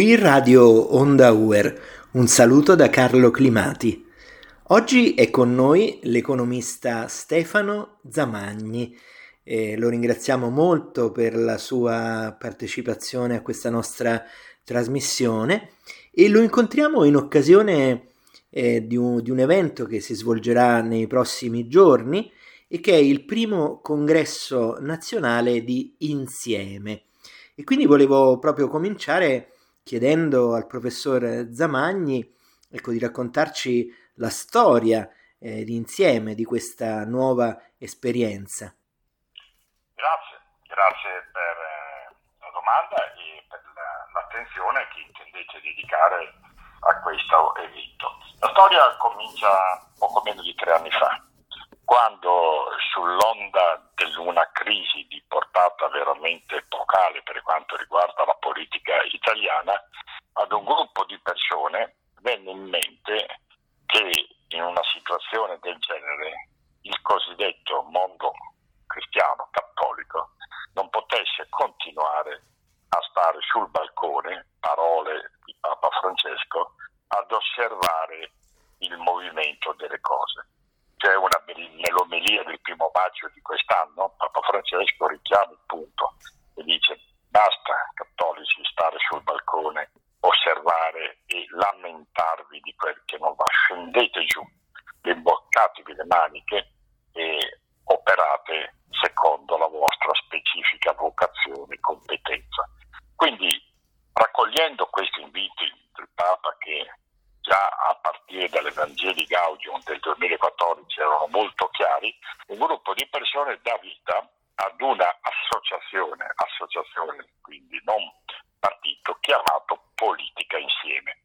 Qui Radio Onda Uer, un saluto da Carlo Climati. Oggi è con noi l'economista Stefano Zamagni. Eh, lo ringraziamo molto per la sua partecipazione a questa nostra trasmissione e lo incontriamo in occasione eh, di, un, di un evento che si svolgerà nei prossimi giorni e che è il primo congresso nazionale di Insieme. E quindi volevo proprio cominciare chiedendo al professor Zamagni ecco, di raccontarci la storia eh, d'insieme di questa nuova esperienza. Grazie, grazie per eh, la domanda e per l'attenzione che intendete dedicare a questo evento. La storia comincia poco meno di tre anni fa, quando sull'onda di una crisi di portata veramente epocale per quanto riguarda la politica italiana, ad un gruppo di persone venne in mente che in una situazione del genere il cosiddetto mondo cristiano cattolico non potesse continuare a stare sul balcone, parole di Papa Francesco, ad osservare il movimento delle cose c'è una nell'omelia del primo maggio di quest'anno, Papa Francesco richiama il punto e dice basta cattolici stare sul balcone, osservare e lamentarvi di quel che non va, scendete giù, imboccatevi le maniche e operate secondo la vostra specifica vocazione e competenza. Quindi raccogliendo questi inviti del Papa che già a partire dall'Evangeli Gaudium del 2014 erano molto chiari, un gruppo di persone dà vita ad una associazione, associazione quindi non partito, chiamato Politica Insieme.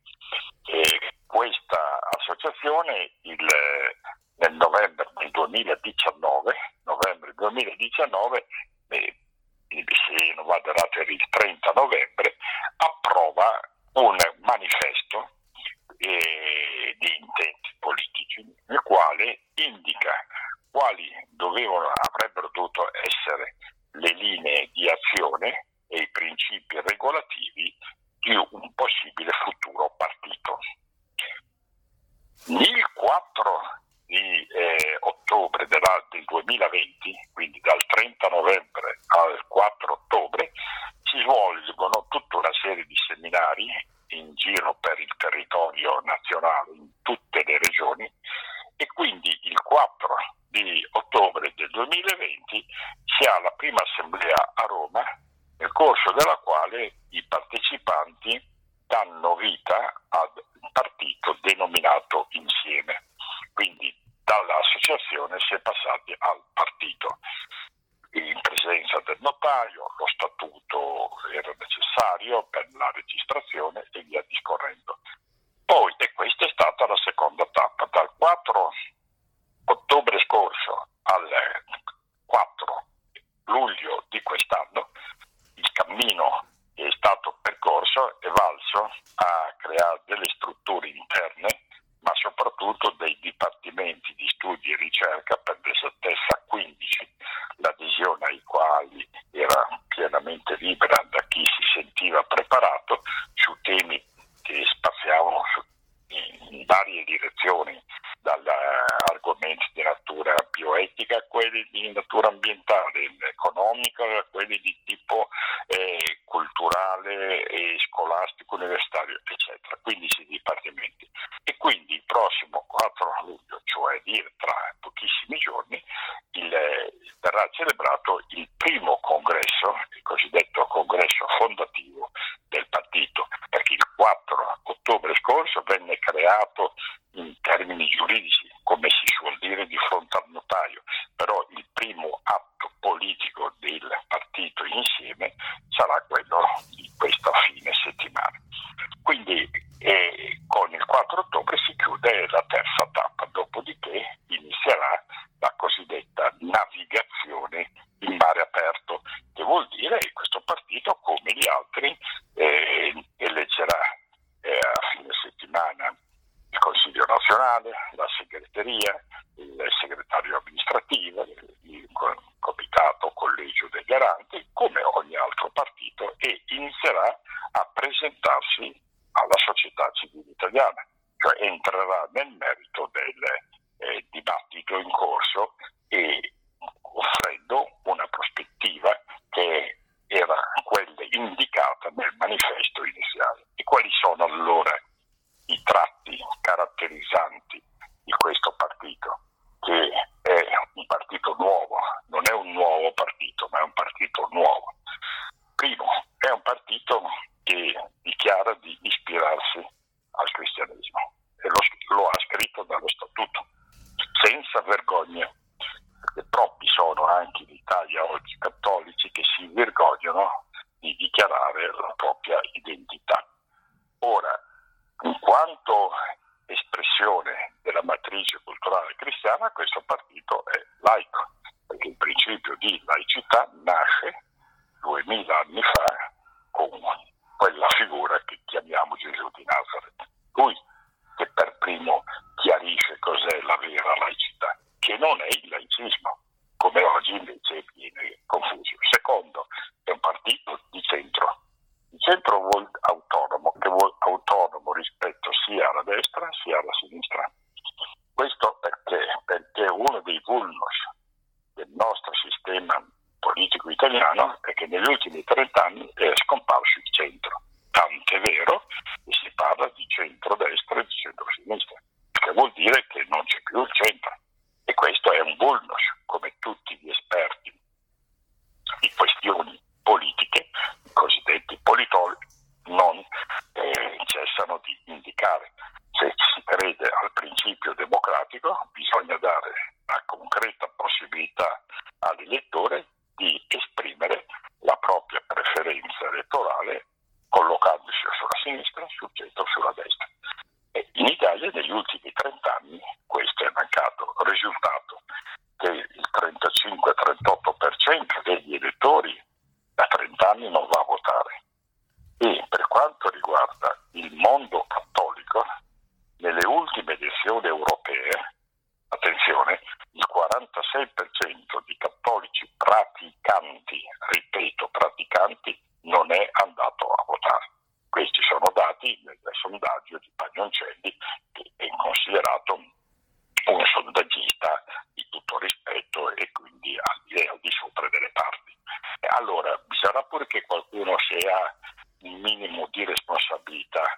E questa associazione il, nel novembre del 2019, novembre 2019 eh, se non vado errato il 30 novembre, approva un manifesto di intenti politici, nel quale indica quali dovevano, avrebbero dovuto essere le linee di azione e i principi regolativi di un possibile futuro partito. Il 4 di eh, ottobre del 2020, quindi dal 30 novembre al 4 ottobre, si svolgono tutta una serie di seminari in giro per il territorio nazionale, in tutte le regioni, e quindi il 4 di ottobre del 2020 si ha la prima assemblea a Roma, nel corso della quale i partecipanti danno vita ad un partito denominato Insieme. Quindi dall'associazione si è passati al partito in presenza del notaio, lo statuto era necessario per la registrazione e via discorrendo. Poi, e questa è stata la seconda tappa, dal 4 ottobre scorso al 4 luglio di quest'anno, il cammino che è stato percorso è valso a creare delle strutture interne ma soprattutto dei dipartimenti di studi e ricerca per l'esattezza 15, l'adesione ai quali era pienamente libera da chi si sentiva preparato su temi che spaziavano in varie direzioni, dagli argomenti di natura bioetica a quelli di natura ambientale, economica a quelli di tipo eh, culturale e scolastico universitario, eccetera. 15 dipartimenti. E quindi il prossimo 4 luglio, cioè tra pochissimi giorni, il, verrà celebrato il primo congresso, il cosiddetto congresso fondativo del partito, perché il 4 ottobre scorso venne creato in termini giuridici, come si suol dire, di fronte al notaio, però il primo atto politico del partito insieme entrerà nel merito del eh, dibattito in corso e offrendo di dichiarare la propria identità. Ora, in quanto espressione della matrice culturale cristiana, questo partito è laico, perché il principio di laicità nasce 2000 anni fa con quella figura che chiamiamo Gesù di Nazareth, lui che per primo chiarisce cos'è la vera laicità, che non è il laicismo, come oggi invece viene confuso. Secondo è un partito di centro, di centro vuol, autonomo, che vuol autonomo rispetto sia alla destra sia alla sinistra. Questo perché? Perché uno dei vulnus del nostro sistema politico italiano è che negli ultimi 30 anni è scomparso il sul centro o sulla destra. E in Italia negli ultimi 30 anni oppure che qualcuno sia un minimo di responsabilità.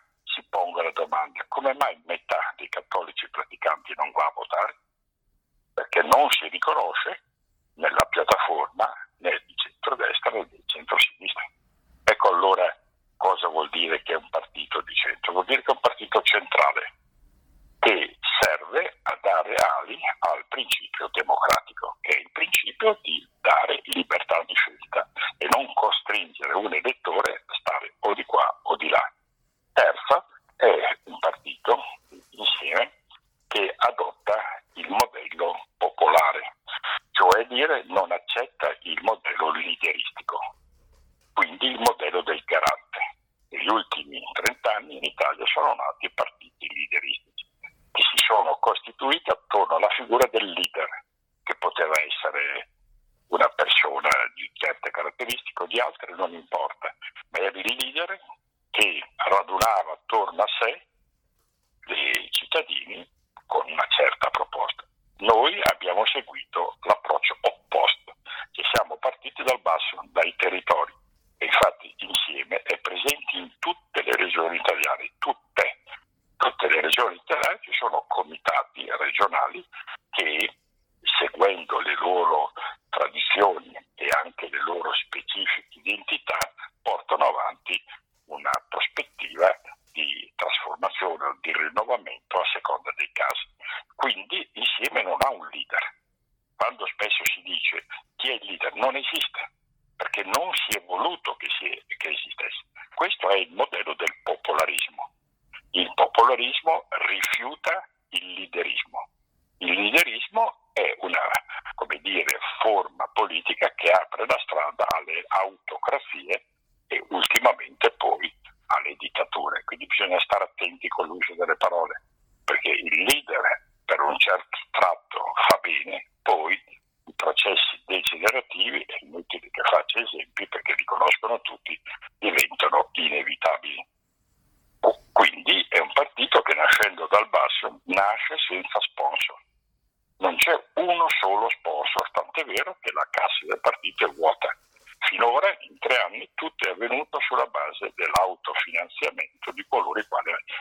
mira, non a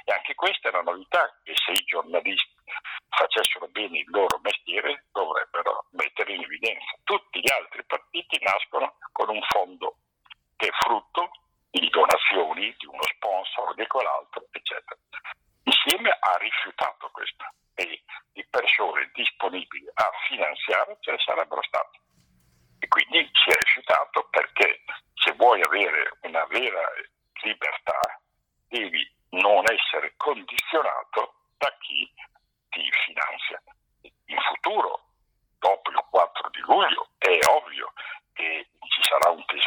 E anche questa è una novità che se i giornalisti facessero bene il loro mestiere lo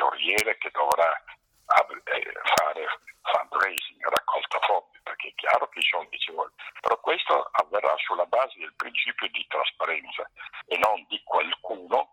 Corriere che dovrà eh, fare fundraising, raccolta fondi, perché è chiaro che i soldi ci vogliono, però questo avverrà sulla base del principio di trasparenza e non di qualcuno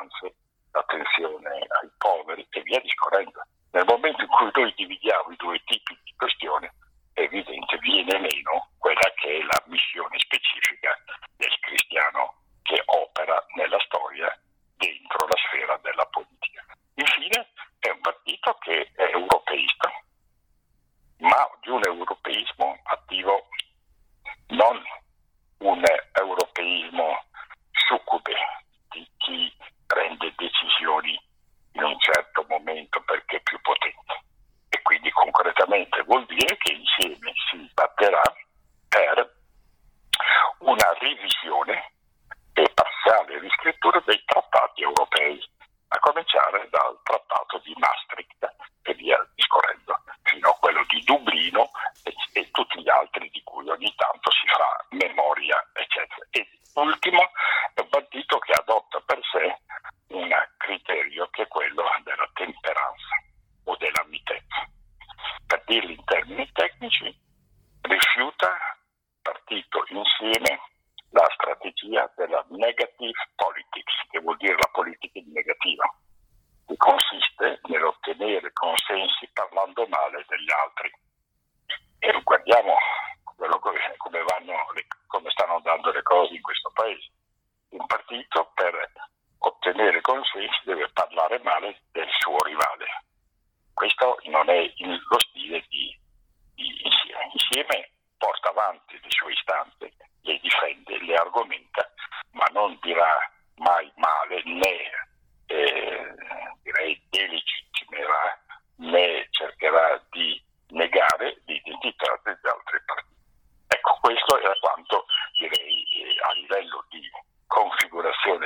finanze, l'attenzione ai poveri e via discorrendo. Nel momento in cui noi dividiamo i due tipi di questione, è evidente, viene meno divisione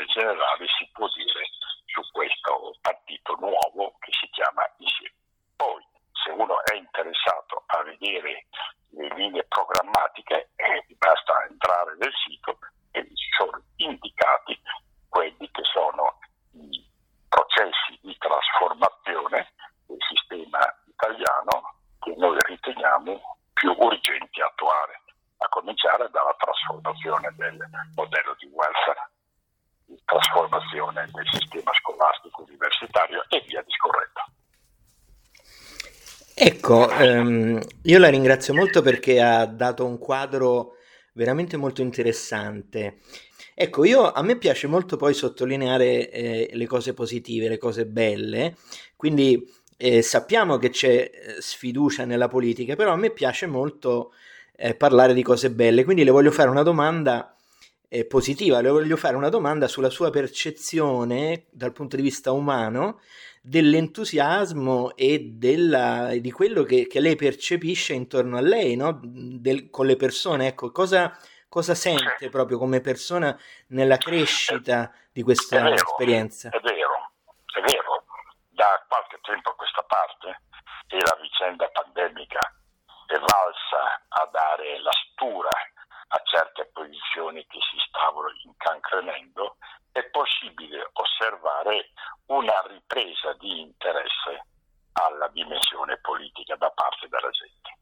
generale si può dire Ecco, ehm, io la ringrazio molto perché ha dato un quadro veramente molto interessante. Ecco, io, a me piace molto poi sottolineare eh, le cose positive, le cose belle, quindi eh, sappiamo che c'è eh, sfiducia nella politica, però a me piace molto eh, parlare di cose belle, quindi le voglio fare una domanda eh, positiva, le voglio fare una domanda sulla sua percezione dal punto di vista umano dell'entusiasmo e della, di quello che, che, lei percepisce intorno a lei, no? Del, con le persone, ecco, cosa, cosa sente proprio come persona nella crescita di questa è vero, esperienza? È vero, è vero, da qualche tempo a questa parte e la vicenda pandemica è valsa a dare la stura a certe posizioni che si stavano incancrenendo, è possibile osservare una ripresa di interesse alla dimensione politica da parte della gente.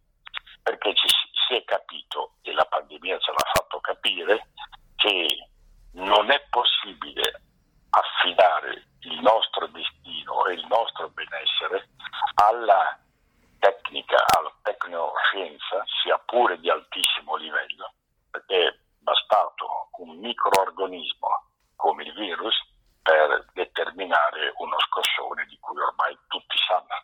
Perché ci, si è capito, e la pandemia ce l'ha fatto capire, che non è possibile affidare il nostro destino e il nostro benessere alla tecnica, alla tecnoscienza, sia pure di altissimo livello, perché è bastato un microorganismo come il virus per determinare uno scossone di cui ormai tutti sanno.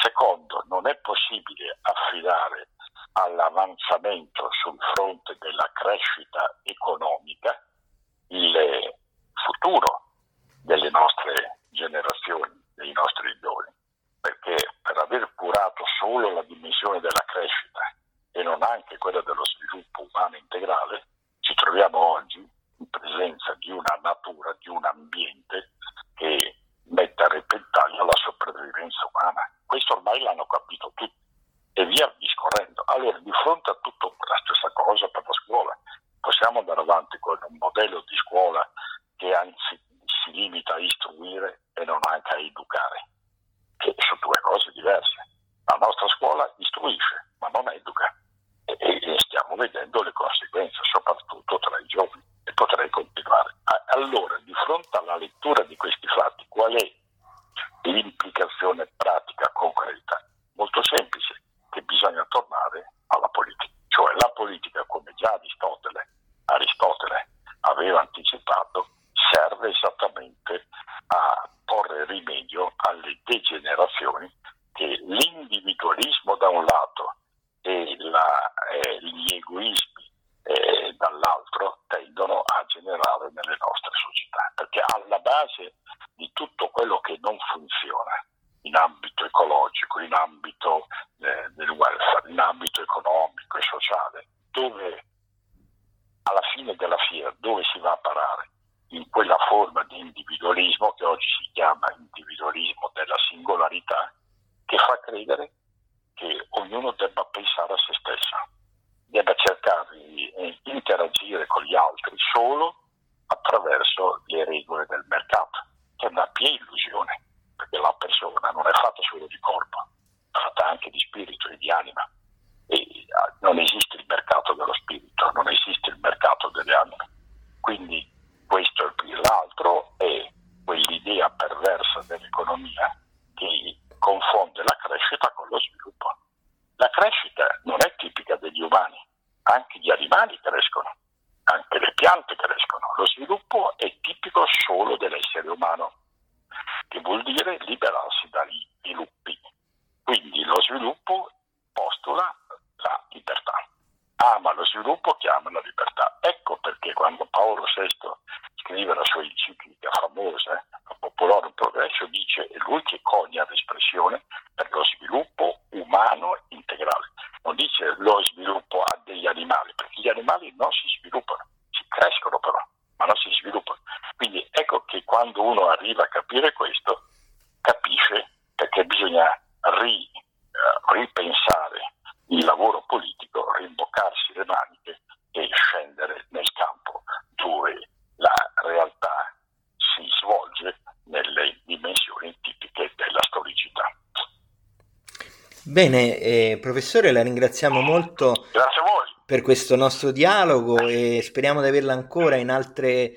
Secondo, non è possibile affidare all'avanzamento sul fronte della crescita economica il futuro delle nostre generazioni, dei nostri giovani, perché per aver curato solo la dimensione della crescita e non anche quella dello sviluppo umano integrale, ci troviamo oggi in presenza di una natura, di un ambiente che mette a repentaglio la sopravvivenza umana. Questo ormai l'hanno capito tutti e via discorrendo. Allora, di fronte a tutto la stessa cosa per la scuola, possiamo andare avanti con un modello di scuola che anzi si limita a istruire e non anche a educare, che sono due cose diverse. La nostra scuola istruisce, ma non educa e, e stiamo vedendo le conseguenze, soprattutto tra i giovani, e potrei continuare. Allora, di fronte alla lettura di questi fatti, qual è l'implicazione pratica concreta? Molto semplice, che bisogna tornare alla politica, cioè la politica, come già Aristotele, Aristotele aveva anticipato, serve esattamente a porre rimedio alle degenerazioni che l'individualismo da un lato e la, eh, gli egoismi eh, dall'altro tendono a generare nelle nostre società, perché alla base di tutto quello che non funziona in ambito ecologico, in ambito eh, del welfare, in ambito economico e sociale, dove alla fine della fiera, dove si va a parare? In quella forma di individualismo che oggi si chiama individualismo della singolarità, che fa credere che ognuno debba pensare a se stesso, debba cercare di eh, interagire con gli altri solo attraverso le regole del mercato, che è una pia illusione, perché la persona non è fatta solo di corpo, è fatta anche di spirito e di anima. E ah, non esiste il mercato dello spirito, non esiste il mercato delle anime. Quindi questo è l'altro è quell'idea perversa dell'economia che confonde la crescita con lo sviluppo. La crescita non è tipica degli umani, anche gli animali crescono, anche le piante crescono. Lo sviluppo è tipico solo dell'essere umano, che vuol dire liberarsi dagli sviluppi. Quindi lo sviluppo postula la libertà. Ama lo sviluppo, chiama la libertà. Ecco perché quando Paolo VI scrive la sua enciclica famosa, Popolare Progresso, dice, e lui che conia l'espressione, per lo sviluppo umano integrale. Non dice lo sviluppo a degli animali, perché gli animali non si sviluppano, si crescono però, ma non si sviluppano. Quindi ecco che quando uno arriva a capire questo, capisce perché bisogna ri, uh, ripensare il lavoro politico, rimboccarsi le maniche e scendere nel campo dove la realtà si svolge nelle dimensioni tipiche della storicità. Bene, eh, professore, la ringraziamo molto per questo nostro dialogo e speriamo di averla ancora in altre,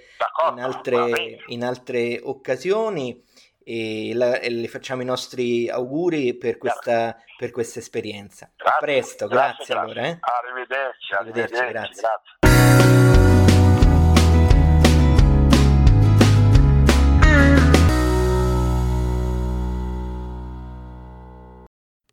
in altre, in altre occasioni e, la, e, le facciamo i nostri auguri per questa, per questa esperienza. Grazie, a presto, grazie, grazie, allora. Eh? Arrivederci, arrivederci, arrivederci grazie. grazie.